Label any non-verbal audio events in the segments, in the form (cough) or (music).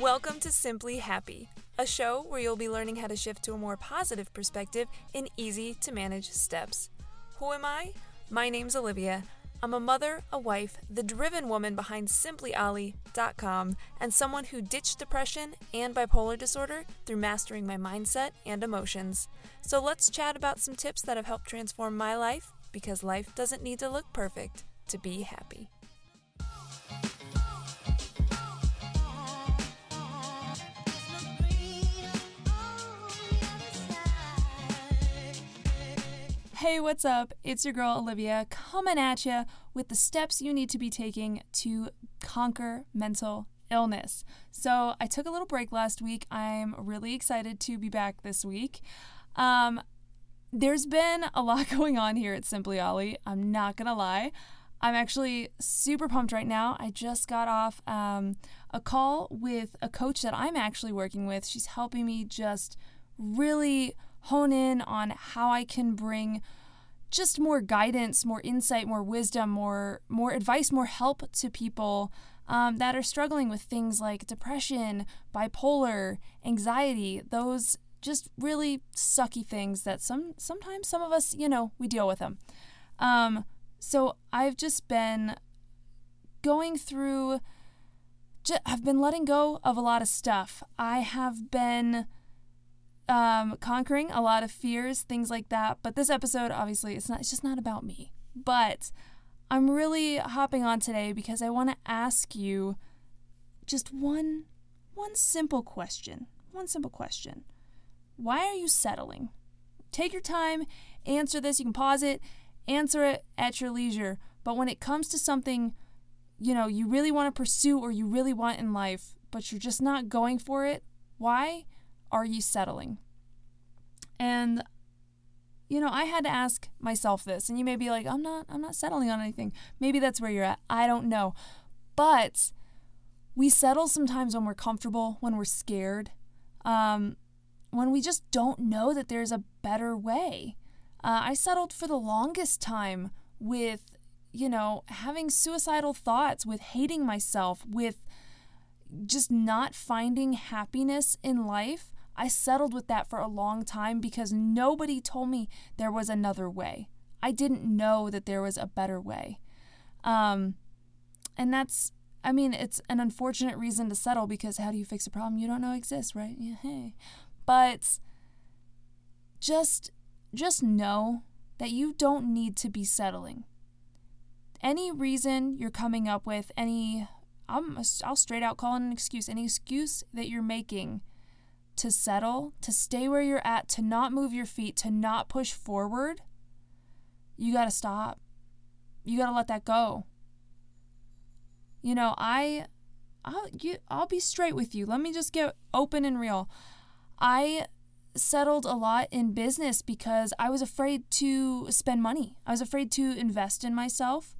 Welcome to Simply Happy, a show where you'll be learning how to shift to a more positive perspective in easy to manage steps. Who am I? My name's Olivia. I'm a mother, a wife, the driven woman behind simplyollie.com, and someone who ditched depression and bipolar disorder through mastering my mindset and emotions. So let's chat about some tips that have helped transform my life because life doesn't need to look perfect to be happy. Hey, what's up? It's your girl Olivia coming at you with the steps you need to be taking to conquer mental illness. So, I took a little break last week. I'm really excited to be back this week. Um, there's been a lot (laughs) going on here at Simply Ollie. I'm not gonna lie. I'm actually super pumped right now. I just got off um, a call with a coach that I'm actually working with. She's helping me just really hone in on how I can bring just more guidance, more insight, more wisdom, more more advice, more help to people um, that are struggling with things like depression, bipolar, anxiety. Those just really sucky things that some sometimes some of us, you know, we deal with them. Um, so I've just been going through. I've been letting go of a lot of stuff. I have been um, conquering a lot of fears, things like that. But this episode, obviously, it's not. It's just not about me. But I'm really hopping on today because I want to ask you just one, one simple question. One simple question. Why are you settling? Take your time, answer this. You can pause it, answer it at your leisure. But when it comes to something, you know, you really want to pursue or you really want in life, but you're just not going for it, why? Are you settling? And you know, I had to ask myself this, and you may be like, I'm not I'm not settling on anything. Maybe that's where you're at. I don't know. But we settle sometimes when we're comfortable, when we're scared, um, when we just don't know that there's a better way. Uh, I settled for the longest time with, you know, having suicidal thoughts, with hating myself, with just not finding happiness in life. I settled with that for a long time because nobody told me there was another way. I didn't know that there was a better way. Um, and that's, I mean, it's an unfortunate reason to settle because how do you fix a problem you don't know exists, right? Yeah, hey. But just, just know that you don't need to be settling. Any reason you're coming up with, any, I'm, I'll straight out call it an excuse, any excuse that you're making to settle, to stay where you're at, to not move your feet, to not push forward, you got to stop. You got to let that go. You know, I I'll you, I'll be straight with you. Let me just get open and real. I settled a lot in business because I was afraid to spend money. I was afraid to invest in myself.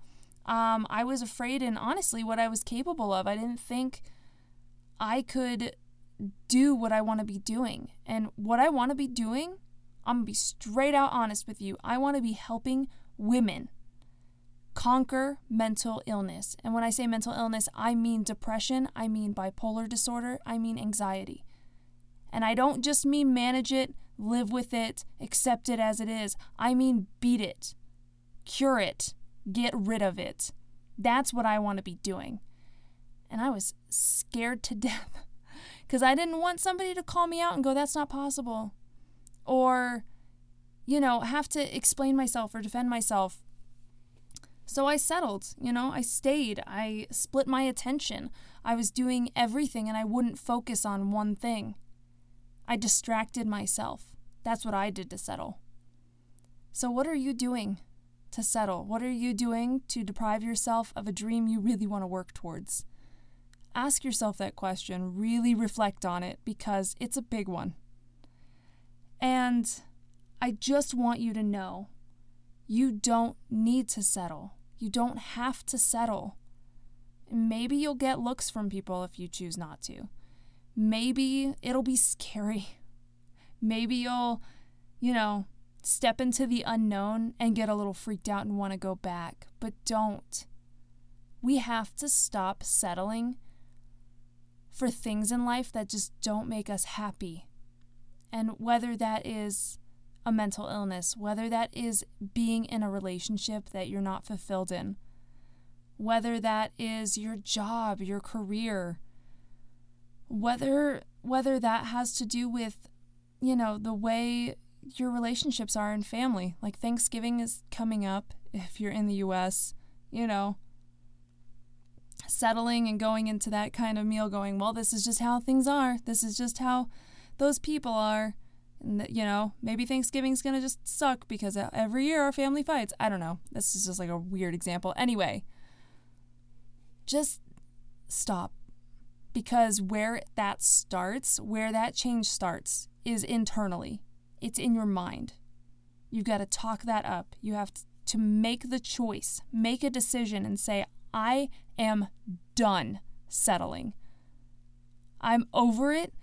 Um, I was afraid and honestly what I was capable of. I didn't think I could do what I want to be doing. And what I want to be doing, I'm going to be straight out honest with you. I want to be helping women conquer mental illness. And when I say mental illness, I mean depression, I mean bipolar disorder, I mean anxiety. And I don't just mean manage it, live with it, accept it as it is. I mean beat it, cure it, get rid of it. That's what I want to be doing. And I was scared to (laughs) death because I didn't want somebody to call me out and go, that's not possible. Or, you know, have to explain myself or defend myself. So I settled, you know, I stayed, I split my attention. I was doing everything and I wouldn't focus on one thing. I distracted myself. That's what I did to settle. So, what are you doing to settle? What are you doing to deprive yourself of a dream you really want to work towards? Ask yourself that question, really reflect on it because it's a big one. And I just want you to know you don't need to settle. You don't have to settle. Maybe you'll get looks from people if you choose not to. Maybe it'll be scary. Maybe you'll, you know, step into the unknown and get a little freaked out and want to go back. But don't. We have to stop settling for things in life that just don't make us happy. And whether that is a mental illness, whether that is being in a relationship that you're not fulfilled in, whether that is your job, your career, whether whether that has to do with you know the way your relationships are in family. Like Thanksgiving is coming up if you're in the US, you know, settling and going into that kind of meal going, well, this is just how things are. This is just how those people are. And, you know, maybe Thanksgiving's going to just suck because every year our family fights. I don't know. This is just like a weird example. Anyway, just stop. Because where that starts, where that change starts, is internally. It's in your mind. You've got to talk that up. You have to make the choice, make a decision, and say, I am done settling. I'm over it.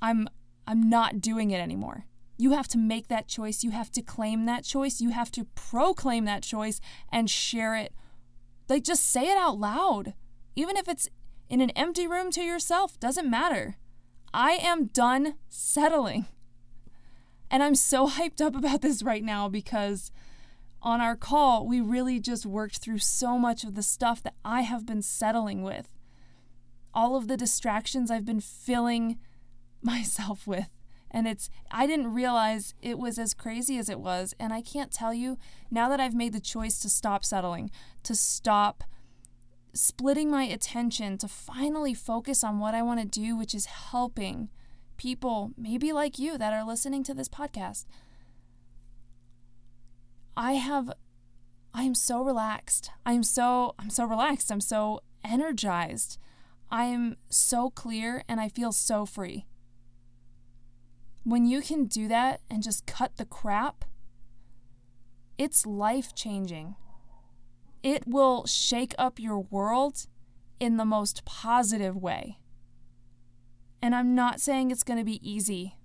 I'm I'm not doing it anymore. You have to make that choice. You have to claim that choice. You have to proclaim that choice and share it. Like just say it out loud. Even if it's in an empty room to yourself, doesn't matter. I am done settling. And I'm so (laughs) hyped up about this right now because on our call, we really just worked through so much of the stuff that I have been settling with. All of the distractions I've been filling (laughs) myself with. And it's, I didn't realize it was as crazy as it was. And I can't tell you, now that I've made the choice to stop settling, to stop splitting my attention, to finally focus on what I want to do, which is helping people, maybe like you, that are listening to this podcast. I have I am so relaxed. I'm so I'm so relaxed. I'm so energized. I'm so clear and I feel so free. When you can do that and just cut the crap, it's life changing. It will shake up your world in the most positive way. And I'm not saying it's going to be easy.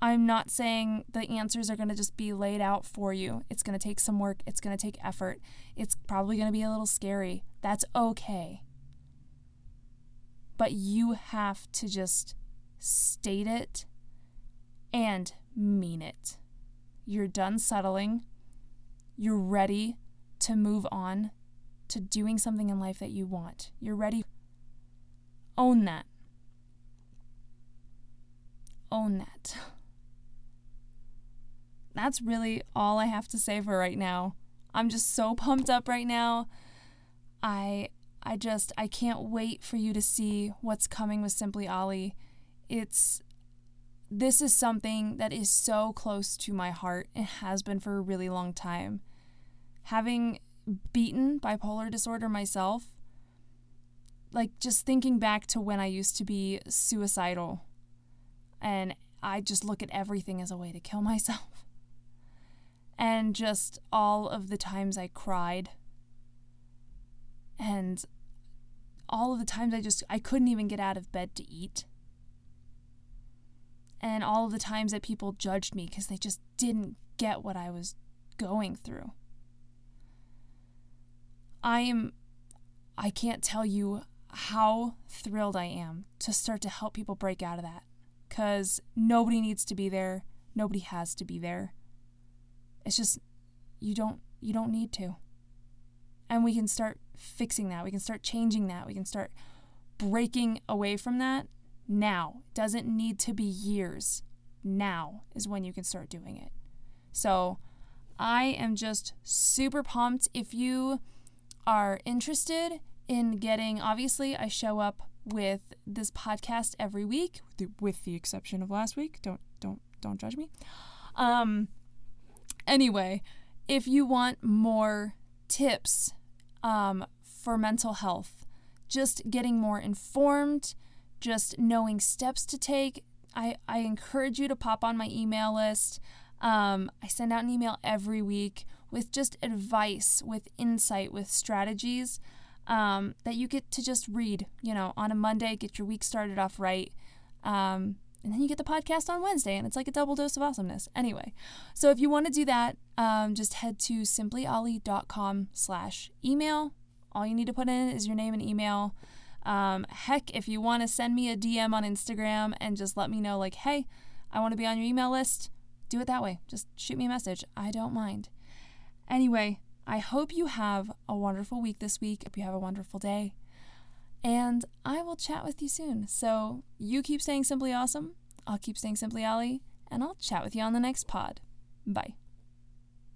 I'm not saying the answers are going to just be laid out for you. It's going to take some work, it's going to take effort. It's probably going to be a little scary. That's okay. But you have to just state it and mean it. You're done settling. You're ready to move on to doing something in life that you want. You're ready. Own that. Own that. (laughs) That's really all I have to say for right now. I'm just so pumped up right now. I I just I can't wait for you to see what's coming with Simply Ollie. It's this is something that is so close to my heart and has been for a really long time. Having beaten bipolar disorder myself, like just thinking back to when I used to be suicidal and I just look at everything as a way to kill (laughs) myself. And just all of the times I cried and all of the times I just I couldn't even get out of bed to eat and all of the times that people judged me because they just didn't get what I was going through. I am, I can't tell you how thrilled I am to start to help people break out of that because nobody needs to be there. Nobody has to be there. It's just, you don't, you don't need to. And we can start fixing that. We can start changing that. We can start breaking away from that now. It doesn't need to be years. Now is when you can start doing it. So I am just super pumped. If you are interested in getting, obviously, I show up with this podcast every week, with the exception of last week. Don't don't don't judge me. Um. Anyway, if you want more tips um, for mental health, just getting more informed, just knowing steps to take, I, I encourage you to pop on my email list. Um, I send out an email every week with just advice, with insight, with strategies um, that you get to just read. You know, on a Monday, get your week started off right. Um, and then you get the podcast on Wednesday, and it's like a double dose of awesomeness. Anyway, so if you want to do that, um, just head to simplyollie.com slash email. All you need to put in is your name and email. Um, heck, if you want to send me a DM on Instagram and just let me know, like, hey, I want to be on your email list, do it that way. Just shoot me a message. I don't mind. Anyway, I hope you have a wonderful week this week. Hope you have a wonderful day. And I will chat with you soon. So you keep staying simply awesome. I'll keep staying simply Ollie, and I'll chat with you on the next pod. Bye.